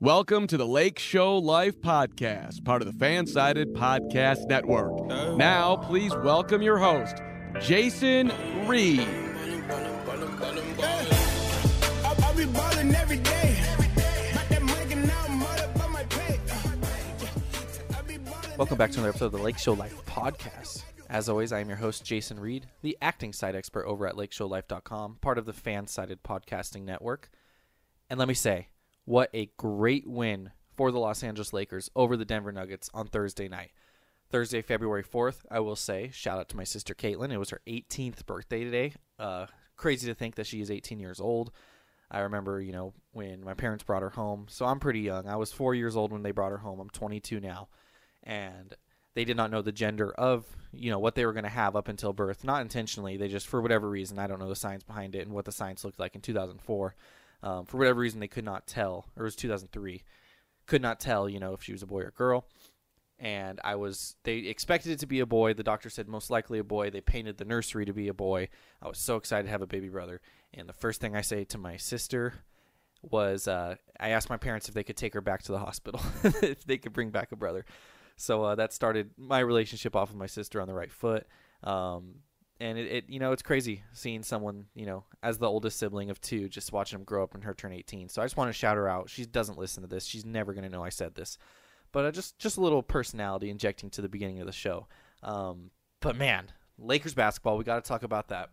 Welcome to the Lake Show Life Podcast, part of the Fansided Podcast Network. Now, please welcome your host, Jason Reed. Welcome back to another episode of the Lake Show Life podcast. As always, I am your host, Jason Reed, the acting site expert over at lakeshowlife.com, part of the fan sided podcasting network. And let me say, what a great win for the Los Angeles Lakers over the Denver Nuggets on Thursday night. Thursday, February 4th, I will say, shout out to my sister Caitlin. It was her 18th birthday today. Uh, crazy to think that she is 18 years old. I remember, you know, when my parents brought her home. So I'm pretty young. I was four years old when they brought her home. I'm 22 now. And they did not know the gender of, you know, what they were going to have up until birth. Not intentionally. They just, for whatever reason, I don't know the science behind it and what the science looked like in 2004. Um, for whatever reason, they could not tell, or it was 2003, could not tell, you know, if she was a boy or girl. And I was, they expected it to be a boy. The doctor said most likely a boy. They painted the nursery to be a boy. I was so excited to have a baby brother. And the first thing I say to my sister was, uh, I asked my parents if they could take her back to the hospital, if they could bring back a brother. So uh, that started my relationship off with my sister on the right foot. Um, and it, it, you know, it's crazy seeing someone, you know, as the oldest sibling of two, just watching him grow up and her turn 18. So I just want to shout her out. She doesn't listen to this. She's never going to know I said this, but uh, just just a little personality injecting to the beginning of the show. Um, but man, Lakers basketball, we got to talk about that.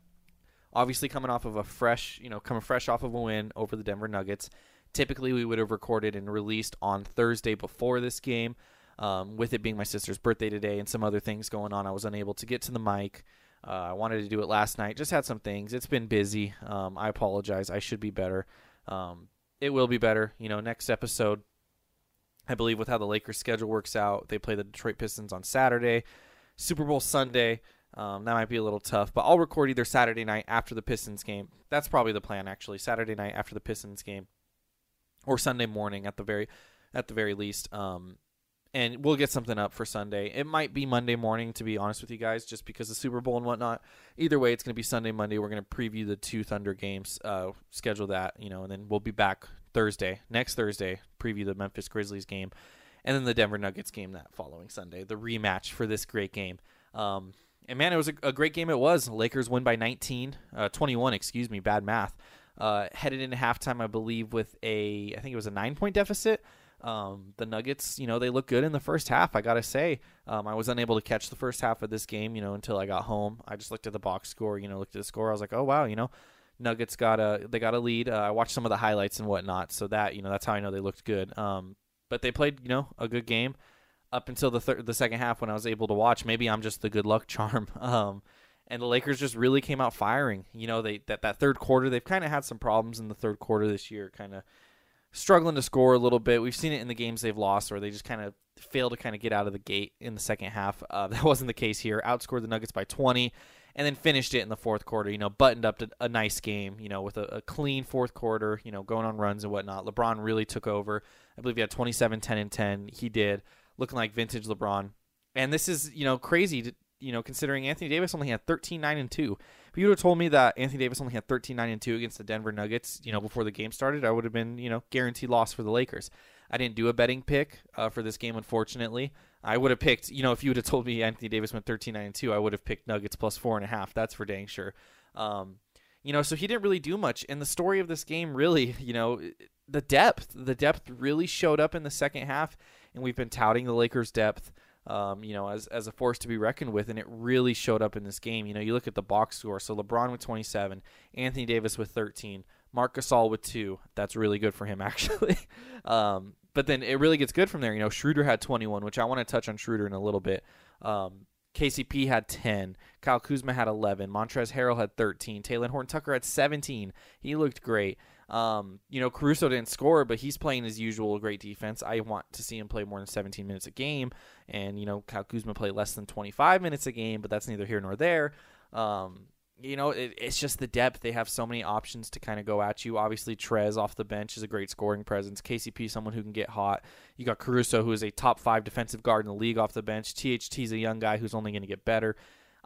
Obviously, coming off of a fresh, you know, coming fresh off of a win over the Denver Nuggets. Typically, we would have recorded and released on Thursday before this game. Um, with it being my sister's birthday today and some other things going on, I was unable to get to the mic. Uh, I wanted to do it last night. Just had some things. It's been busy. Um, I apologize. I should be better. Um, it will be better. You know, next episode, I believe with how the Lakers schedule works out, they play the Detroit Pistons on Saturday, Super Bowl Sunday. Um, that might be a little tough, but I'll record either Saturday night after the Pistons game. That's probably the plan, actually. Saturday night after the Pistons game, or Sunday morning at the very, at the very least. Um, and we'll get something up for Sunday. It might be Monday morning, to be honest with you guys, just because of Super Bowl and whatnot. Either way, it's going to be Sunday, Monday. We're going to preview the two Thunder games, uh, schedule that, you know, and then we'll be back Thursday, next Thursday, preview the Memphis Grizzlies game, and then the Denver Nuggets game that following Sunday, the rematch for this great game. Um, and man, it was a, a, great game. It was. Lakers win by 19, uh, 21, excuse me, bad math. Uh, headed into halftime, I believe, with a, I think it was a nine point deficit. Um, the Nuggets, you know, they look good in the first half. I gotta say, um, I was unable to catch the first half of this game, you know, until I got home. I just looked at the box score, you know, looked at the score. I was like, oh wow, you know, Nuggets got a they got a lead. Uh, I watched some of the highlights and whatnot, so that you know that's how I know they looked good. Um, but they played, you know, a good game up until the third, the second half when I was able to watch. Maybe I'm just the good luck charm. Um, and the Lakers just really came out firing. You know, they that that third quarter they've kind of had some problems in the third quarter this year, kind of struggling to score a little bit. We've seen it in the games they've lost where they just kind of fail to kind of get out of the gate in the second half. Uh, that wasn't the case here. Outscored the Nuggets by 20 and then finished it in the fourth quarter, you know, buttoned up to a nice game, you know, with a, a clean fourth quarter, you know, going on runs and whatnot. LeBron really took over. I believe he had 27, 10, and 10. He did, looking like vintage LeBron. And this is, you know, crazy, to, you know, considering Anthony Davis only had 13, 9, and 2. If you would have told me that Anthony Davis only had 13, 9, and 2 against the Denver Nuggets, you know, before the game started, I would have been, you know, guaranteed loss for the Lakers. I didn't do a betting pick uh, for this game, unfortunately. I would have picked, you know, if you would have told me Anthony Davis went 13, 9, and 2, I would have picked Nuggets plus four and a half. That's for dang sure. Um, you know, so he didn't really do much. And the story of this game, really, you know, the depth, the depth really showed up in the second half. And we've been touting the Lakers' depth um, you know, as, as a force to be reckoned with, and it really showed up in this game. You know, you look at the box score. So LeBron with 27, Anthony Davis with 13, Marc Gasol with two. That's really good for him, actually. um, but then it really gets good from there. You know, Schroeder had 21, which I want to touch on Schroeder in a little bit. Um, KCP had 10. Kyle Kuzma had 11. Montrezl Harrell had 13. Talen Horton Tucker had 17. He looked great. Um, you know, Caruso didn't score, but he's playing his usual great defense. I want to see him play more than 17 minutes a game. And, you know, Kyle Kuzma play less than 25 minutes a game, but that's neither here nor there. Um, you know, it, it's just the depth. They have so many options to kind of go at you. Obviously, Trez off the bench is a great scoring presence. KCP, someone who can get hot. You got Caruso, who is a top five defensive guard in the league off the bench. THT is a young guy who's only going to get better.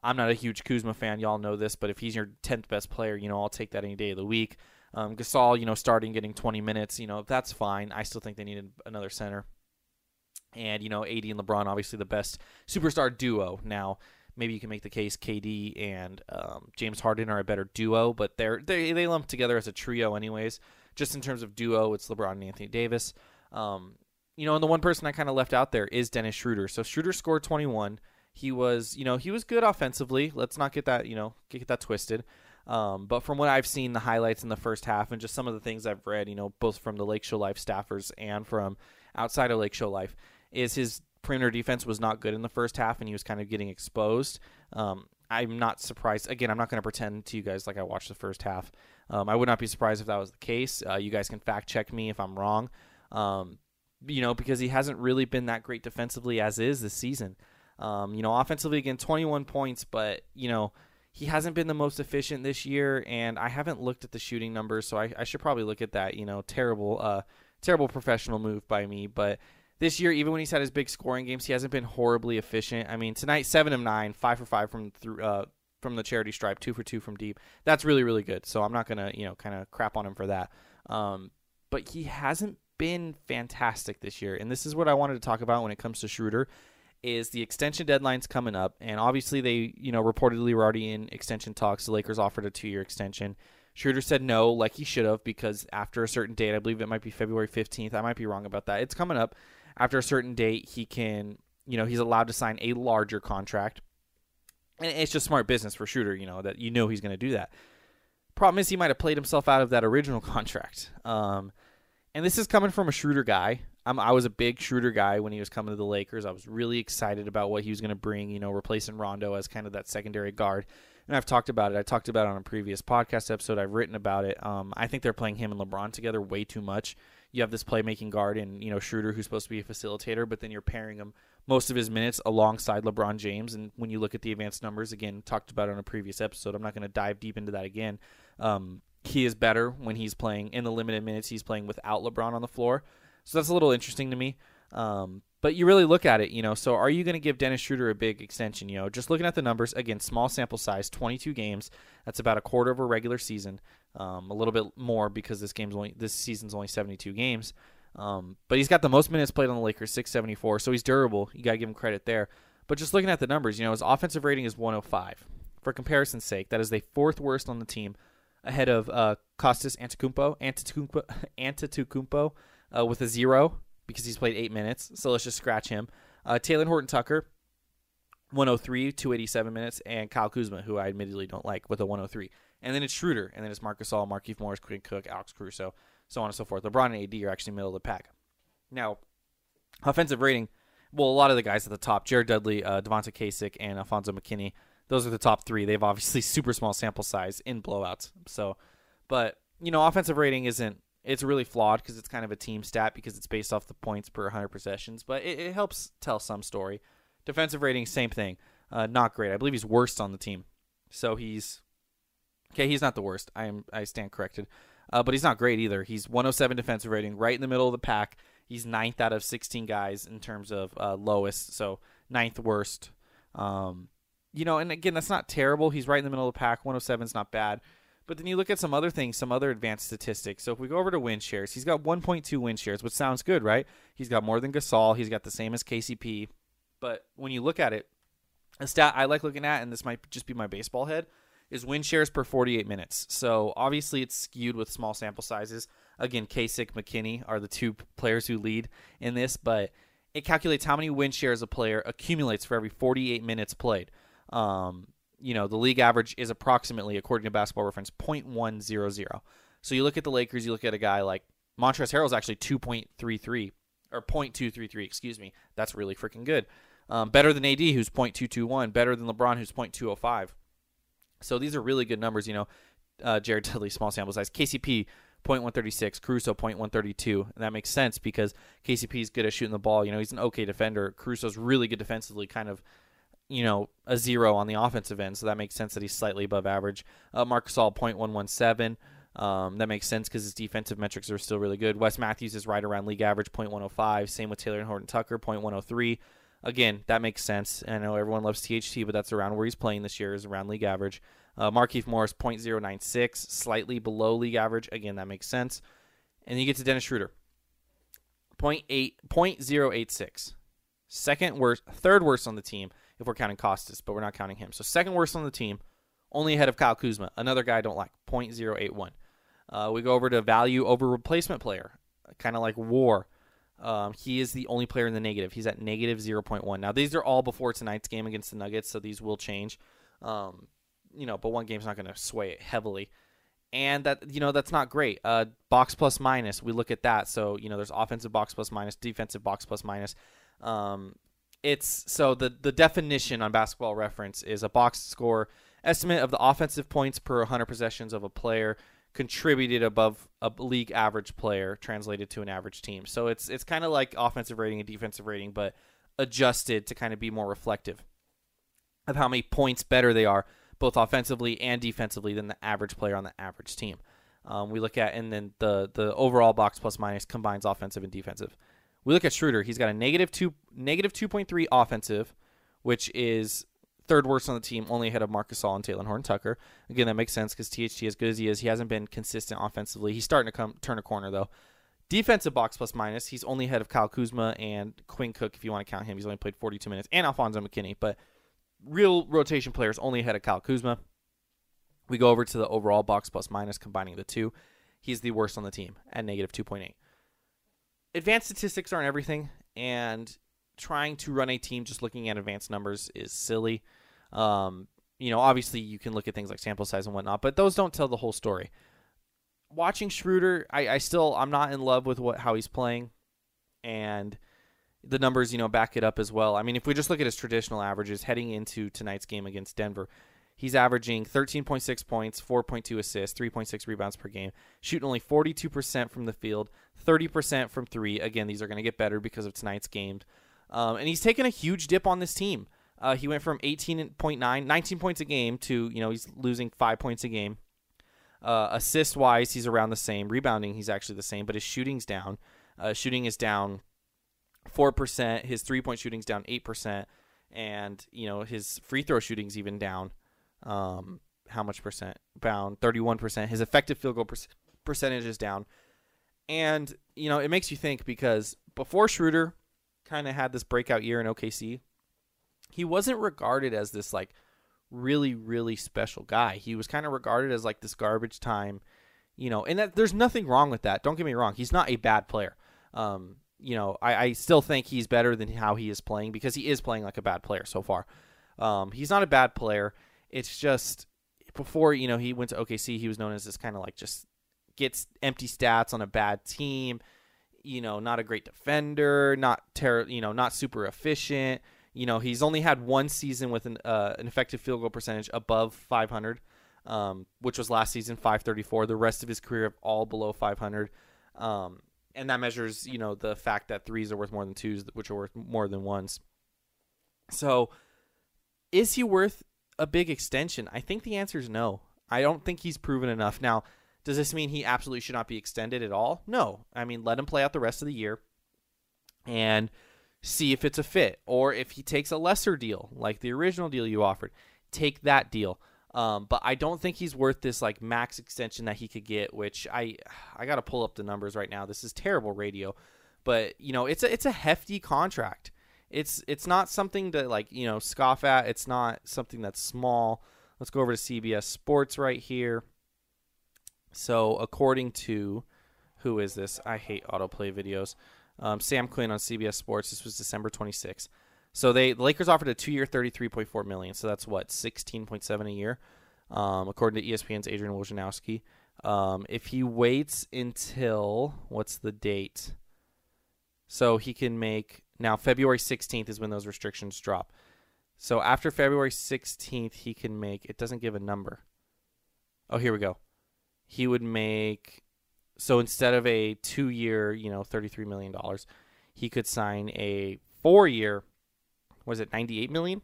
I'm not a huge Kuzma fan. Y'all know this, but if he's your 10th best player, you know, I'll take that any day of the week. Um, Gasol, you know, starting getting 20 minutes, you know, that's fine. I still think they needed another center. And, you know, AD and LeBron, obviously the best superstar duo. Now, maybe you can make the case KD and um, James Harden are a better duo, but they're they they lump together as a trio anyways. Just in terms of duo, it's LeBron and Anthony Davis. Um, you know, and the one person I kind of left out there is Dennis Schroeder. So Schroeder scored 21. He was, you know, he was good offensively. Let's not get that, you know, get that twisted. Um, but from what I've seen, the highlights in the first half and just some of the things I've read, you know, both from the Lake Show Life staffers and from outside of Lake Show Life, is his perimeter defense was not good in the first half and he was kind of getting exposed. Um, I'm not surprised. Again, I'm not going to pretend to you guys like I watched the first half. Um, I would not be surprised if that was the case. Uh, you guys can fact check me if I'm wrong. Um, you know, because he hasn't really been that great defensively as is this season. Um, you know, offensively again, 21 points, but you know he hasn't been the most efficient this year, and I haven't looked at the shooting numbers, so I, I should probably look at that. You know, terrible, uh, terrible professional move by me, but this year, even when he's had his big scoring games, he hasn't been horribly efficient. I mean, tonight seven of nine, five for five from through uh, from the charity stripe, two for two from deep. That's really really good. So I'm not gonna you know kind of crap on him for that. Um, but he hasn't been fantastic this year, and this is what I wanted to talk about when it comes to Schroeder. Is the extension deadline's coming up, and obviously they, you know, reportedly were already in extension talks. The Lakers offered a two-year extension. Schroeder said no, like he should have, because after a certain date, I believe it might be February 15th. I might be wrong about that. It's coming up after a certain date, he can, you know, he's allowed to sign a larger contract. And it's just smart business for Schroeder, you know, that you know he's going to do that. Problem is, he might have played himself out of that original contract. Um, and this is coming from a Schroeder guy. I'm, I was a big Schroeder guy when he was coming to the Lakers. I was really excited about what he was going to bring, you know, replacing Rondo as kind of that secondary guard. And I've talked about it. I talked about it on a previous podcast episode. I've written about it. Um, I think they're playing him and LeBron together way too much you have this playmaking guard and you know Schroeder who's supposed to be a facilitator, but then you're pairing him most of his minutes alongside LeBron James. And when you look at the advanced numbers, again talked about on a previous episode, I'm not going to dive deep into that again. Um, he is better when he's playing in the limited minutes he's playing without LeBron on the floor. So that's a little interesting to me. Um, but you really look at it, you know. So are you going to give Dennis Schroeder a big extension? You know, just looking at the numbers again, small sample size, 22 games. That's about a quarter of a regular season. Um, a little bit more because this game's only this season's only 72 games. Um, but he's got the most minutes played on the Lakers, 674. So he's durable. You got to give him credit there. But just looking at the numbers, you know, his offensive rating is 105. For comparison's sake, that is the fourth worst on the team, ahead of uh, Kostas Antetokounmpo, Antetokounmpo, Antetokounmpo uh, with a zero because he's played eight minutes. So let's just scratch him. Uh, Talen Horton Tucker, 103, 287 minutes, and Kyle Kuzma, who I admittedly don't like, with a 103. And then it's Schroeder, and then it's Marc Gasol, Markieff Morris, Quinn Cook, Alex Caruso, so on and so forth. LeBron and AD are actually middle of the pack. Now, offensive rating, well, a lot of the guys at the top, Jared Dudley, uh, Devontae Cacok, and Alfonzo McKinnie, those are the top three. They've obviously super small sample size in blowouts. So, but you know, offensive rating isn't. It's really flawed because it's kind of a team stat because it's based off the points per 100 possessions, but it, it helps tell some story. Defensive rating, same thing. Uh, not great. I believe he's worst on the team. So he's Okay, he's not the worst. I am I stand corrected. Uh, but he's not great either. He's 107 defensive rating, right in the middle of the pack. He's ninth out of 16 guys in terms of uh, lowest, so ninth worst. Um, you know, and again, that's not terrible. He's right in the middle of the pack. 107 is not bad. But then you look at some other things, some other advanced statistics. So if we go over to win shares, he's got 1.2 win shares, which sounds good, right? He's got more than Gasol. He's got the same as KCP. But when you look at it, a stat I like looking at, and this might just be my baseball head, is win shares per 48 minutes. So obviously it's skewed with small sample sizes. Again, Cacok, McKinnie are the two players who lead in this, but it calculates how many win shares a player accumulates for every 48 minutes played. Um, you know, the league average is approximately, according to Basketball Reference, 0.100. So you look at the Lakers, you look at a guy like Montrezl Harrell is actually 2.33 or 0.233, excuse me. That's really freaking good. Um, better than AD, who's 0.221. Better than LeBron, who's 0.205. So these are really good numbers. You know, uh, Jared Dudley, small sample size. KCP, 0.136. Caruso, 0.132. And that makes sense because KCP is good at shooting the ball. You know, he's an okay defender. Caruso's really good defensively, kind of, you know, a zero on the offensive end. So that makes sense that he's slightly above average. Uh, Marc Gasol, 0.117. Um, that makes sense because his defensive metrics are still really good. Wes Matthews is right around league average, 0.105. Same with Talen Horton Tucker, 0.103. Again, that makes sense. I know everyone loves THT, but that's around where he's playing this year, is around league average. Uh, Markieff Morris 0.096, slightly below league average. Again, that makes sense. And you get to Dennis Schroeder, 0.8, 0.086. Second worst, third worst on the team if we're counting Kostas, but we're not counting him. So second worst on the team, only ahead of Kyle Kuzma, another guy I don't like, 0.081. Uh, we go over to value over replacement player, kind of like War. Um, he is the only player in the negative. He's at negative 0.1. Now, these are all before tonight's game against the Nuggets, so these will change. Um, you know, but one game's not going to sway it heavily. And that, you know, that's not great. Uh, box plus minus, we look at that. So, you know, there's offensive box plus minus, defensive box plus minus. Um, it's so the, the definition on basketball reference is a box score estimate of the offensive points per 100 possessions of a player contributed above a league average player translated to an average team. So it's it's kind of like offensive rating and defensive rating, but adjusted to kind of be more reflective of how many points better they are, both offensively and defensively, than the average player on the average team. Um, we look at and then the the overall box plus minus combines offensive and defensive. We look at Schroeder. He's got a negative two negative two point three offensive, which is third worst on the team, only ahead of Marcus Gasol and Talen Horton Tucker. Again, that makes sense because THT, as good as he is, he hasn't been consistent offensively. He's starting to come turn a corner though. Defensive box plus minus, he's only ahead of Kyle Kuzma and Quinn Cook if you want to count him. He's only played 42 minutes, and Alfonzo McKinnie, but real rotation players only ahead of Kyle Kuzma. We go over to the overall box plus minus, combining the two. He's the worst on the team at negative 2.8. Advanced statistics aren't everything, and trying to run a team just looking at advanced numbers is silly. Um, you know, obviously you can look at things like sample size and whatnot, but those don't tell the whole story. Watching Schroeder, I, I still I'm not in love with what how he's playing, and the numbers you know back it up as well. I mean, if we just look at his traditional averages heading into tonight's game against Denver, he's averaging 13.6 points, 4.2 assists, 3.6 rebounds per game, shooting only 42% from the field, 30% from three. Again, these are going to get better because of tonight's game. Um, and he's taken a huge dip on this team. Uh, he went from 18.9, 19 points a game to, you know, he's losing five points a game. Uh, assist wise, he's around the same. Rebounding, he's actually the same, but his shooting's down. Uh, shooting is down 4%. His three point shooting's down 8%. And, you know, his free throw shooting's even down. Um, how much percent? Bound 31%. His effective field goal per- percentage is down. And, you know, it makes you think because before Schroeder kind of had this breakout year in OKC, he wasn't regarded as this like really really special guy. He was kind of regarded as like this garbage time, you know. And that, there's nothing wrong with that. Don't get me wrong. He's not a bad player. Um, you know, I, I still think he's better than how he is playing because he is playing like a bad player so far. Um, he's not a bad player. It's just before you know he went to OKC, he was known as this kind of like just gets empty stats on a bad team. You know, not a great defender, not ter- you know, not super efficient. You know, he's only had one season with an, uh, an effective field goal percentage above 500, um, which was last season 534. The rest of his career all below 500, um, and that measures you know the fact that threes are worth more than twos, which are worth more than ones. So, is he worth a big extension? I think the answer is no. I don't think he's proven enough. Now, does this mean he absolutely should not be extended at all? No. I mean, let him play out the rest of the year. And see if it's a fit, or if he takes a lesser deal like the original deal you offered, take that deal. Um, but I don't think he's worth this like max extension that he could get. Which I I got to pull up the numbers right now. This is terrible radio, but you know it's a it's a hefty contract. It's it's not something to like you know scoff at. It's not something that's small. Let's go over to CBS Sports right here. So according to who is this? I hate autoplay videos. Um, Sam Quinn on CBS Sports. This was December 26th. So they the Lakers offered a two-year, 33.4 million. So that's what 16.7 a year, um, according to ESPN's Adrian Wojnarowski. Um, if he waits until what's the date? So he can make now February 16th is when those restrictions drop. So after February 16th, he can make. It doesn't give a number. Oh, here we go. He would make so instead of a two year, you know, $33 million, he could sign a four year, was it 98 million?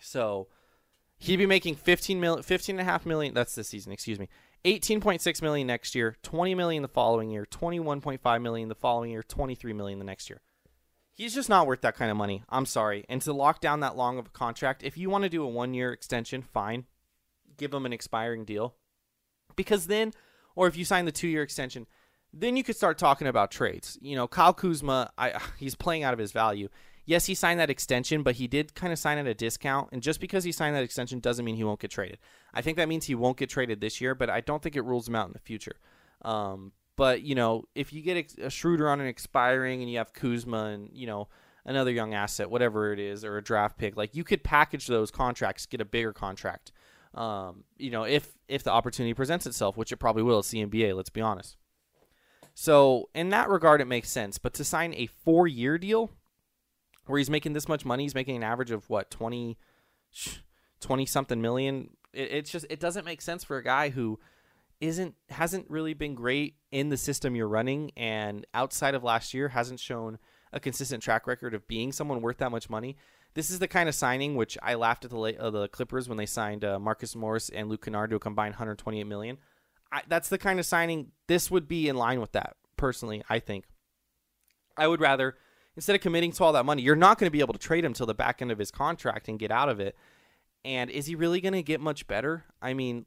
So he'd be making 15 million, 15 and a half million. That's this season, excuse me. 18.6 million next year, 20 million the following year, 21.5 million the following year, 23 million the next year. He's just not worth that kind of money. I'm sorry. And to lock down that long of a contract, if you want to do a one year extension, fine. give him an expiring deal. Because then, or if you sign the two year extension, then you could start talking about trades. You know, Kyle Kuzma, I, he's playing out of his value. Yes, he signed that extension, but he did kind of sign at a discount. And just because he signed that extension doesn't mean he won't get traded. I think that means he won't get traded this year, but I don't think it rules him out in the future. Um, but you know, if you get a Schroeder on an expiring and you have Kuzma and you know another young asset, whatever it is, or a draft pick, like you could package those contracts, get a bigger contract. Um, you know, if if the opportunity presents itself, which it probably will, it's the NBA. Let's be honest. So in that regard, it makes sense. But to sign a four-year deal where he's making this much money, he's making an average of what 20, 20 something million. It, it's just it doesn't make sense for a guy who isn't hasn't really been great in the system you're running and outside of last year hasn't shown a consistent track record of being someone worth that much money. This is the kind of signing which I laughed at the uh, the Clippers when they signed uh, Marcus Morris and Luke Kennard to a combined 128 million. I, that's the kind of signing this would be in line with that. Personally, I think I would rather instead of committing to all that money, you're not going to be able to trade him till the back end of his contract and get out of it. And is he really going to get much better? I mean,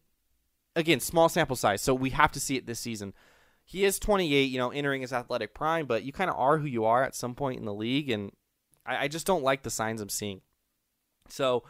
again, small sample size, so we have to see it this season. He is 28, you know, entering his athletic prime, but you kind of are who you are at some point in the league, and I, I just don't like the signs I'm seeing. So,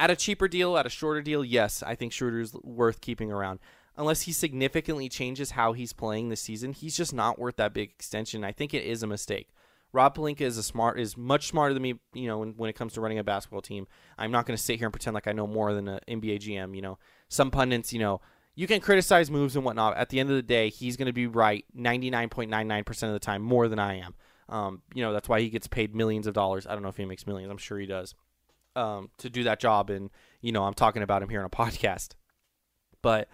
at a cheaper deal, at a shorter deal, yes, I think Schroeder's worth keeping around. Unless he significantly changes how he's playing this season, he's just not worth that big extension. I think it is a mistake. Rob Pelinka is a smart is much smarter than me, you know, when, when it comes to running a basketball team. I'm not going to sit here and pretend like I know more than an NBA GM. You know, some pundits, you know, you can criticize moves and whatnot. At the end of the day, he's going to be right 99.99% of the time, more than I am. Um, you know, that's why he gets paid millions of dollars. I don't know if he makes millions. I'm sure he does. Um, to do that job, and you know, I'm talking about him here on a podcast. But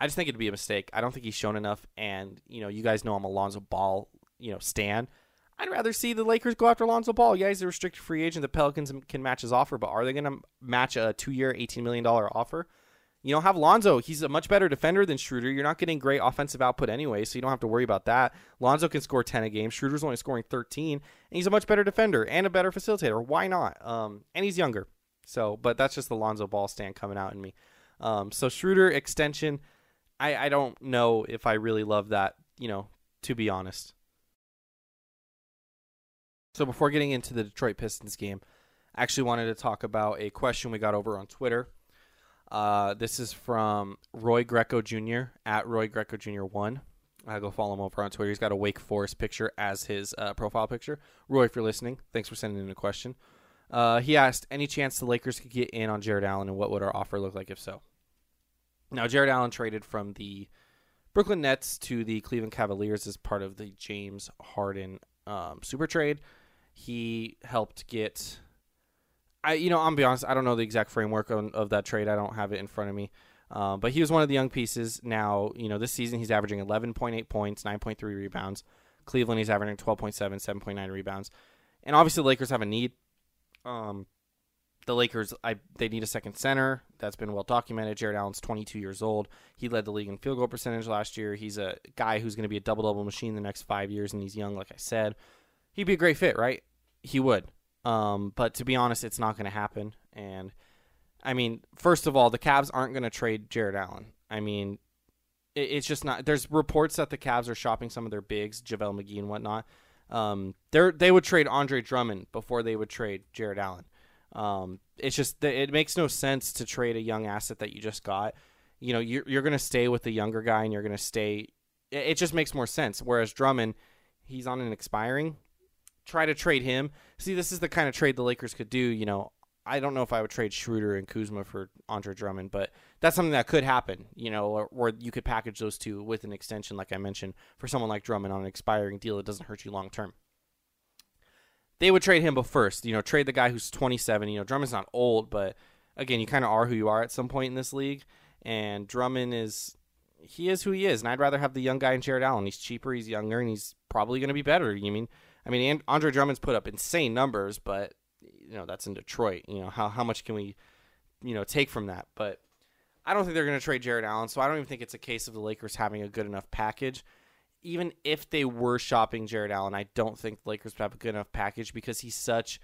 I just think it'd be a mistake. I don't think he's shown enough, and you know, you guys know I'm a Lonzo Ball, you know, stan. I'd rather see the Lakers go after Lonzo Ball. Yeah, he's a restricted free agent. The Pelicans can match his offer, but are they going to match a two-year, $18 million offer? You know, have Lonzo. He's a much better defender than Schroeder. You're not getting great offensive output anyway, so you don't have to worry about that. Lonzo can score 10 a game. Schroeder's only scoring 13, and he's a much better defender and a better facilitator. Why not? Um, and he's younger. So, but that's just the Lonzo ball stand coming out in me. Um, so Schroeder extension, I, I don't know if I really love that, you know, to be honest. So before getting into the Detroit Pistons game, I actually wanted to talk about a question we got over on Twitter. Uh, this is from Roy Greco Jr. at Roy Greco Jr. One. I go follow him over on Twitter. He's got a Wake Forest picture as his uh, profile picture. Roy, if you're listening, thanks for sending in a question. Uh, he asked, any chance the Lakers could get in on Jarrett Allen, and what would our offer look like if so? Now, Jarrett Allen traded from the Brooklyn Nets to the Cleveland Cavaliers as part of the James Harden um, super trade. He helped get I you know I'm be honest I don't know the exact framework of, of that trade. I don't have it in front of me. Uh, but he was one of the young pieces. Now you know this season he's averaging 11.8 points 9.3 rebounds. Cleveland he's averaging 12.7 7.9 rebounds. And obviously the Lakers have a need. Um, the Lakers I they need a second center. That's been well documented. Jarrett Allen's 22 years old. He led the league in field goal percentage last year. He's a guy who's going to be a double double machine the next five years and he's young like I said. He'd be a great fit right? He would um, but to be honest, it's not going to happen. And I mean, first of all, the Cavs aren't going to trade Jarrett Allen. I mean, it, it's just not. There's reports that the Cavs are shopping some of their bigs, JaVale McGee and whatnot. Um, they they would trade Andre Drummond before they would trade Jarrett Allen. Um, it's just it makes no sense to trade a young asset that you just got. You know, you're you're going to stay with the younger guy and you're going to stay. It, it just makes more sense. Whereas Drummond, he's on an expiring try to trade him. See, this is the kind of trade the Lakers could do. You know, I don't know if I would trade Schroeder and Kuzma for Andre Drummond, but that's something that could happen. You know, or, or, you could package those two with an extension, like I mentioned, for someone like Drummond on an expiring deal that doesn't hurt you long term. They would trade him, but first, you know, trade the guy who's 27. You know, Drummond's not old, but again, you kind of are who you are at some point in this league, and Drummond is he is who he is, and I'd rather have the young guy in Jarrett Allen. He's cheaper, he's younger, and he's probably going to be better. You mean I mean, Andre Drummond's put up insane numbers, but you know that's in Detroit. You know how how much can we, you know, take from that? But I don't think they're going to trade Jarrett Allen, so I don't even think it's a case of the Lakers having a good enough package. Even if they were shopping Jarrett Allen, I don't think the Lakers would have a good enough package because he's such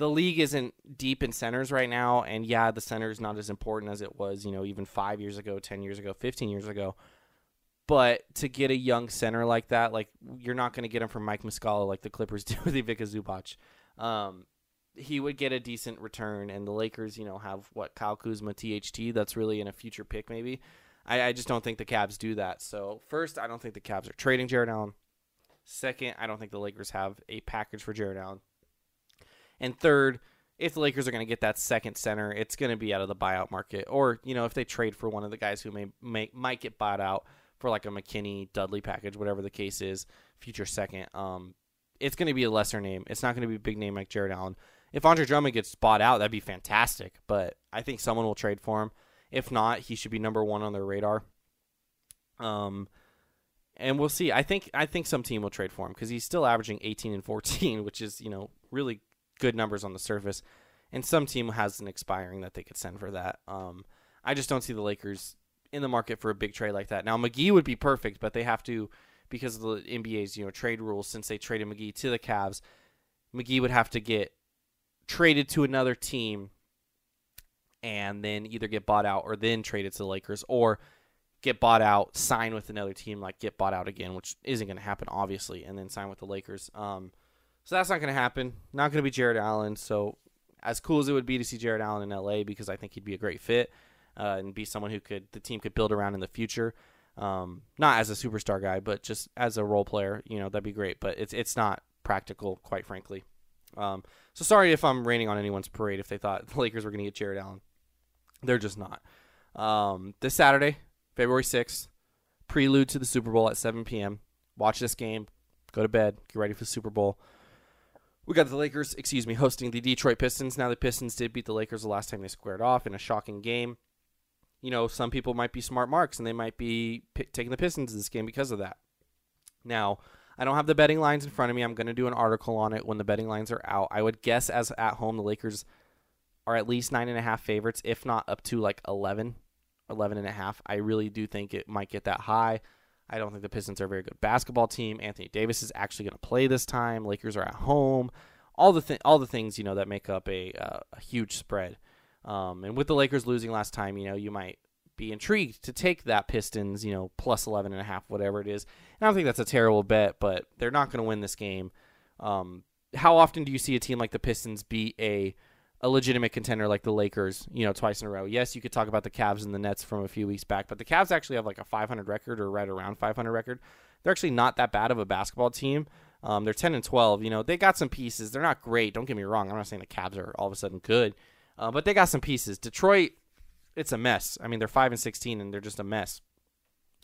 the league isn't deep in centers right now, and yeah, the center is not as important as it was, you know, even five years ago, ten years ago, fifteen years ago. But to get a young center like that, like you're not going to get him from Mike Muscala like the Clippers do with Ivica Zubac. Um, he would get a decent return, and the Lakers, you know, have what Kyle Kuzma, THT. That's really in a future pick, maybe. I, I just don't think the Cavs do that. So first, I don't think the Cavs are trading Jarrett Allen. Second, I don't think the Lakers have a package for Jarrett Allen. And third, if the Lakers are going to get that second center, it's going to be out of the buyout market, or you know, if they trade for one of the guys who may, may might get bought out for like a McKinnie Dudley package, whatever the case is, future second. Um, it's going to be a lesser name. It's not going to be a big name like Jarrett Allen. If Andre Drummond gets bought out, that'd be fantastic. But I think someone will trade for him. If not, he should be number one on their radar. Um, and we'll see. I think I think some team will trade for him because he's still averaging 18 and 14, which is you know really good numbers on the surface. And some team has an expiring that they could send for that. Um, I just don't see the Lakers in the market for a big trade like that. Now McGee would be perfect, but they have to because of the NBA's you know trade rules. Since they traded McGee to the Cavs, McGee would have to get traded to another team and then either get bought out or then traded to the Lakers or get bought out, sign with another team, like get bought out again, which isn't going to happen, obviously, and then sign with the Lakers. Um, so that's not going to happen. Not going to be Jarrett Allen. So as cool as it would be to see Jarrett Allen in LA, because I think he'd be a great fit uh, and be someone who could the team could build around in the future. Um, not as a superstar guy, but just as a role player, you know, that'd be great. But it's it's not practical, quite frankly. Um, so sorry if I'm raining on anyone's parade if they thought the Lakers were going to get Jarrett Allen. They're just not. Um, this Saturday, February 6th, prelude to the Super Bowl at 7 p.m. Watch this game, go to bed, get ready for the Super Bowl. We got the Lakers, excuse me, hosting the Detroit Pistons. Now the Pistons did beat the Lakers the last time they squared off in a shocking game. You know, some people might be smart marks and they might be p- taking the Pistons in this game because of that. Now, I don't have the betting lines in front of me. I'm going to do an article on it when the betting lines are out. I would guess as at home the Lakers are at least nine and a half favorites, if not up to like 11, 11 and a half. I really do think it might get that high. I don't think the Pistons are a very good basketball team. Anthony Davis is actually going to play this time. Lakers are at home. All the th- all the things you know that make up a uh, a huge spread. Um, and with the Lakers losing last time, you know you might be intrigued to take that Pistons, you know, plus 11 and a half, whatever it is. And I don't think that's a terrible bet, but they're not going to win this game. Um, how often do you see a team like the Pistons beat a a legitimate contender like the Lakers, you know, twice in a row. Yes, you could talk about the Cavs and the Nets from a few weeks back, but the Cavs actually have like a 500 record or right around 500 record. They're actually not that bad of a basketball team. Um, they're 10 and 12. You know, they got some pieces. They're not great. Don't get me wrong. I'm not saying the Cavs are all of a sudden good, uh, but they got some pieces. Detroit, it's a mess. I mean, they're 5 and 16 and they're just a mess.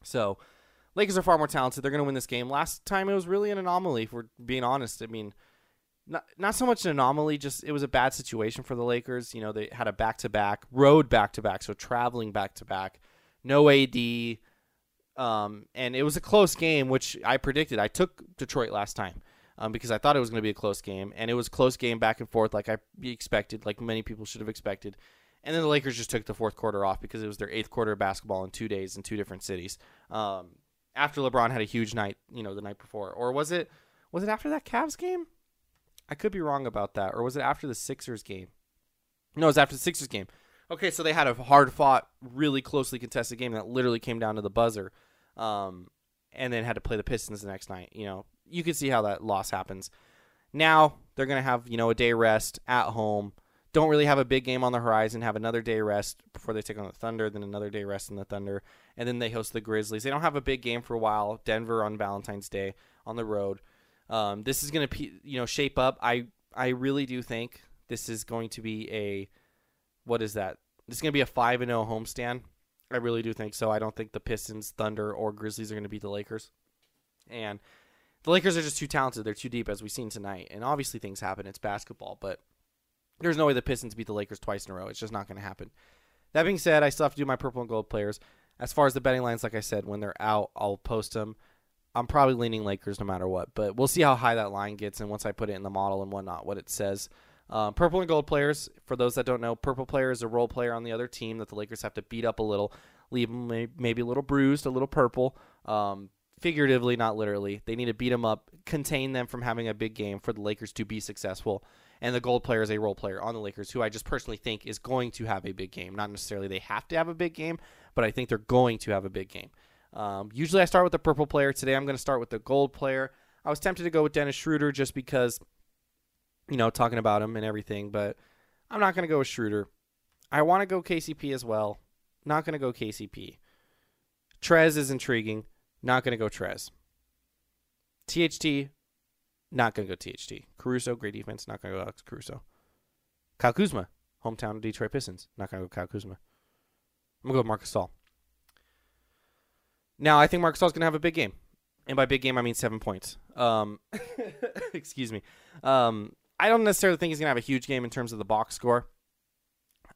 So, Lakers are far more talented. They're going to win this game. Last time it was really an anomaly, if we're being honest. I mean, not not so much an anomaly, just it was a bad situation for the Lakers. You know, they had a back to back, road back to back, so traveling back to back, no AD, um, and it was a close game, which I predicted. I took Detroit last time um, because I thought it was going to be a close game, and it was close game back and forth, like I expected, like many people should have expected. And then the Lakers just took the fourth quarter off because it was their eighth quarter of basketball in two days in two different cities. Um, after LeBron had a huge night, you know, the night before, or was it was it after that Cavs game? I could be wrong about that. Or was it after the Sixers game? No, it was after the Sixers game. Okay, so they had a hard fought, really closely contested game that literally came down to the buzzer. Um, and then had to play the Pistons the next night. You know, you can see how that loss happens. Now they're going to have, you know, a day rest at home. Don't really have a big game on the horizon. Have another day rest before they take on the Thunder, then another day rest in the Thunder, and then they host the Grizzlies. They don't have a big game for a while. Denver on Valentine's Day on the road. Um, this is going to you know shape up. I I really do think this is going to be a what is that? This is going to be a five and zero homestand. I really do think so. I don't think the Pistons, Thunder, or Grizzlies are going to beat the Lakers. And the Lakers are just too talented. They're too deep, as we've seen tonight. And obviously, things happen. It's basketball, but there's no way the Pistons beat the Lakers twice in a row. It's just not going to happen. That being said, I still have to do my purple and gold players. As far as the betting lines, like I said, when they're out, I'll post them. I'm probably leaning Lakers no matter what, but we'll see how high that line gets and once I put it in the model and whatnot, what it says. Um, purple and gold players, for those that don't know, purple player is a role player on the other team that the Lakers have to beat up a little, leave them maybe a little bruised, a little purple. Um, figuratively, not literally. They need to beat them up, contain them from having a big game for the Lakers to be successful. And the gold player is a role player on the Lakers, who I just personally think is going to have a big game. Not necessarily they have to have a big game, but I think they're going to have a big game. Um, usually I start with the purple player. Today I'm going to start with the gold player. I was tempted to go with Dennis Schroeder just because, you know, talking about him and everything, but I'm not going to go with Schroeder. I want to go KCP as well. Not going to go KCP. Trez is intriguing. Not going to go Trez. THT, not going to go THT. Caruso, great defense. Not going to go Alex Caruso. Kyle Kuzma, hometown of Detroit Pistons. Not going to go Kyle Kuzma. I'm going to go with Marcus Gasol. Now, I think Marcus Gasol's going to have a big game. And by big game, I mean seven points. Um, excuse me. Um, I don't necessarily think he's going to have a huge game in terms of the box score.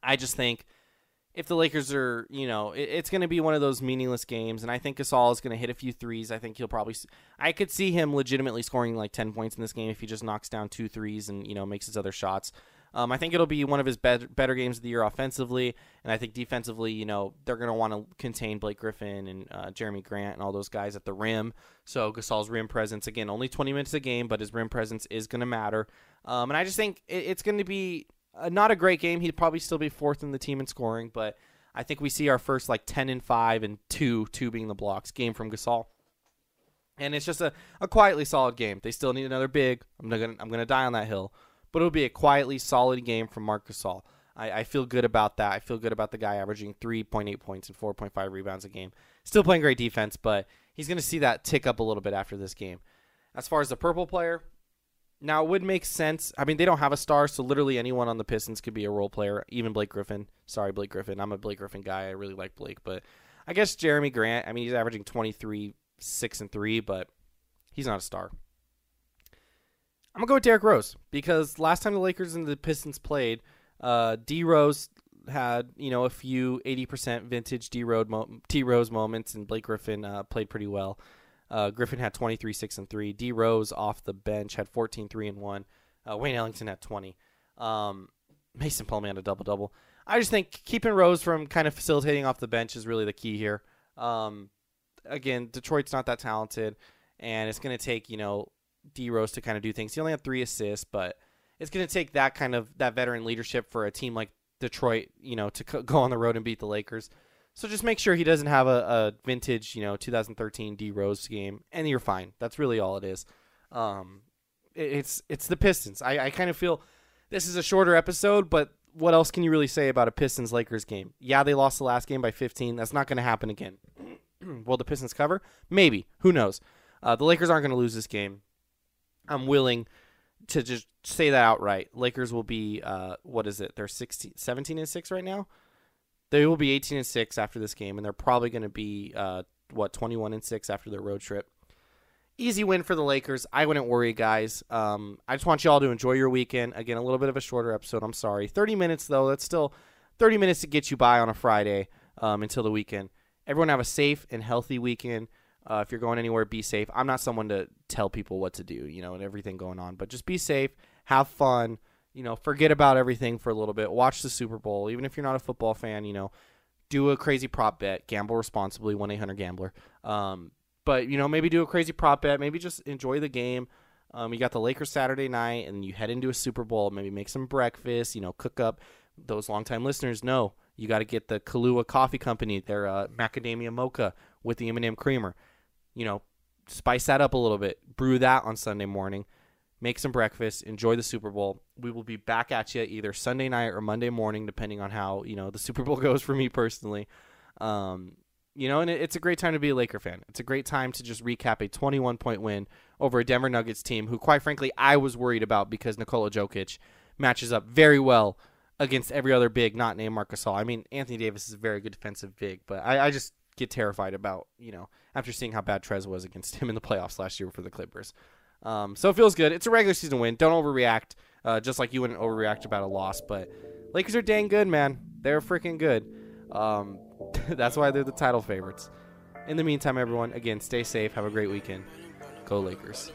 I just think if the Lakers are, you know, it, it's going to be one of those meaningless games, and I think Gasol is going to hit a few threes. I think he'll probably, I could see him legitimately scoring like ten points in this game if he just knocks down two threes and you know makes his other shots. Um, I think it'll be one of his better, better games of the year offensively, and I think defensively, you know, they're going to want to contain Blake Griffin and uh, Jerami Grant and all those guys at the rim. So Gasol's rim presence, again, only 20 minutes a game, but his rim presence is going to matter. Um, and I just think it, it's going to be uh, not a great game. He'd probably still be fourth in the team in scoring, but I think we see our first like 10 and 5 and 2, 2 being the blocks game from Gasol. And it's just a, a quietly solid game. They still need another big. I'm gonna I'm gonna die on that hill but it'll be a quietly solid game from Marc Gasol. I, I feel good about that. I feel good about the guy averaging 3.8 points and 4.5 rebounds a game. Still playing great defense, but he's going to see that tick up a little bit after this game. As far as the purple player, now it would make sense. I mean, they don't have a star, so literally anyone on the Pistons could be a role player, even Blake Griffin. Sorry, Blake Griffin. I'm a Blake Griffin guy. I really like Blake, but I guess Jerami Grant. I mean, he's averaging 23, 6 and 3, but he's not a star. I'm gonna go with Derrick Rose because last time the Lakers and the Pistons played, uh, D Rose had you know a few 80% vintage D Rose mo- T Rose moments, and Blake Griffin uh, played pretty well. Uh, Griffin had 23, 6, and 3. D Rose off the bench had 14, 3, and 1. Uh, Wayne Ellington had 20. Um, Mason Plumlee had a double double. I just think keeping Rose from kind of facilitating off the bench is really the key here. Um, again, Detroit's not that talented, and it's going to take, you know, D Rose to kind of do things. He only had three assists, but it's going to take that kind of that veteran leadership for a team like Detroit, you know, to go on the road and beat the Lakers. So just make sure he doesn't have a, a vintage, you know, 2013 D Rose game, and you're fine. That's really all it is. Um, it, it's it's the Pistons. I, I kind of feel this is a shorter episode, but what else can you really say about a Pistons Lakers game? Yeah, they lost the last game by 15. That's not going to happen again. Will the Pistons cover? Maybe. Who knows? Uh, the Lakers aren't going to lose this game. I'm willing to just say that outright. Lakers will be uh, what is it? They're 16, 17 and six right now. They will be 18 and six after this game, and they're probably going to be uh, what 21 and six after their road trip. Easy win for the Lakers. I wouldn't worry, guys. Um, I just want you all to enjoy your weekend. Again, a little bit of a shorter episode. I'm sorry. 30 minutes though. That's still 30 minutes to get you by on a Friday um, until the weekend. Everyone have a safe and healthy weekend. Uh, if you're going anywhere, be safe. I'm not someone to tell people what to do, you know, and everything going on, but just be safe, have fun, you know, forget about everything for a little bit. Watch the Super Bowl, even if you're not a football fan, you know, do a crazy prop bet, gamble responsibly, 1 800 Gambler. Um, but, you know, maybe do a crazy prop bet, maybe just enjoy the game. Um, you got the Lakers Saturday night, and you head into a Super Bowl, maybe make some breakfast, you know, cook up. Those longtime listeners know you got to get the Kahlua Coffee Company, their uh, macadamia mocha with the M&M creamer you know, spice that up a little bit. Brew that on Sunday morning. Make some breakfast. Enjoy the Super Bowl. We will be back at you either Sunday night or Monday morning, depending on how you know the Super Bowl goes for me personally. Um, you know, and it, it's a great time to be a Laker fan. It's a great time to just recap a 21 point win over a Denver Nuggets team who, quite frankly, I was worried about because Nikola Jokic matches up very well against every other big not named Marc Gasol. I mean, Anthony Davis is a very good defensive big, but I, I just get terrified about, you know, after seeing how bad Trez was against him in the playoffs last year for the Clippers. Um, so it feels good. It's a regular season win. Don't overreact, uh, just like you wouldn't overreact about a loss. But Lakers are dang good, man. They're freaking good. Um, that's why they're the title favorites. In the meantime, everyone, again, stay safe. Have a great weekend. Go Lakers.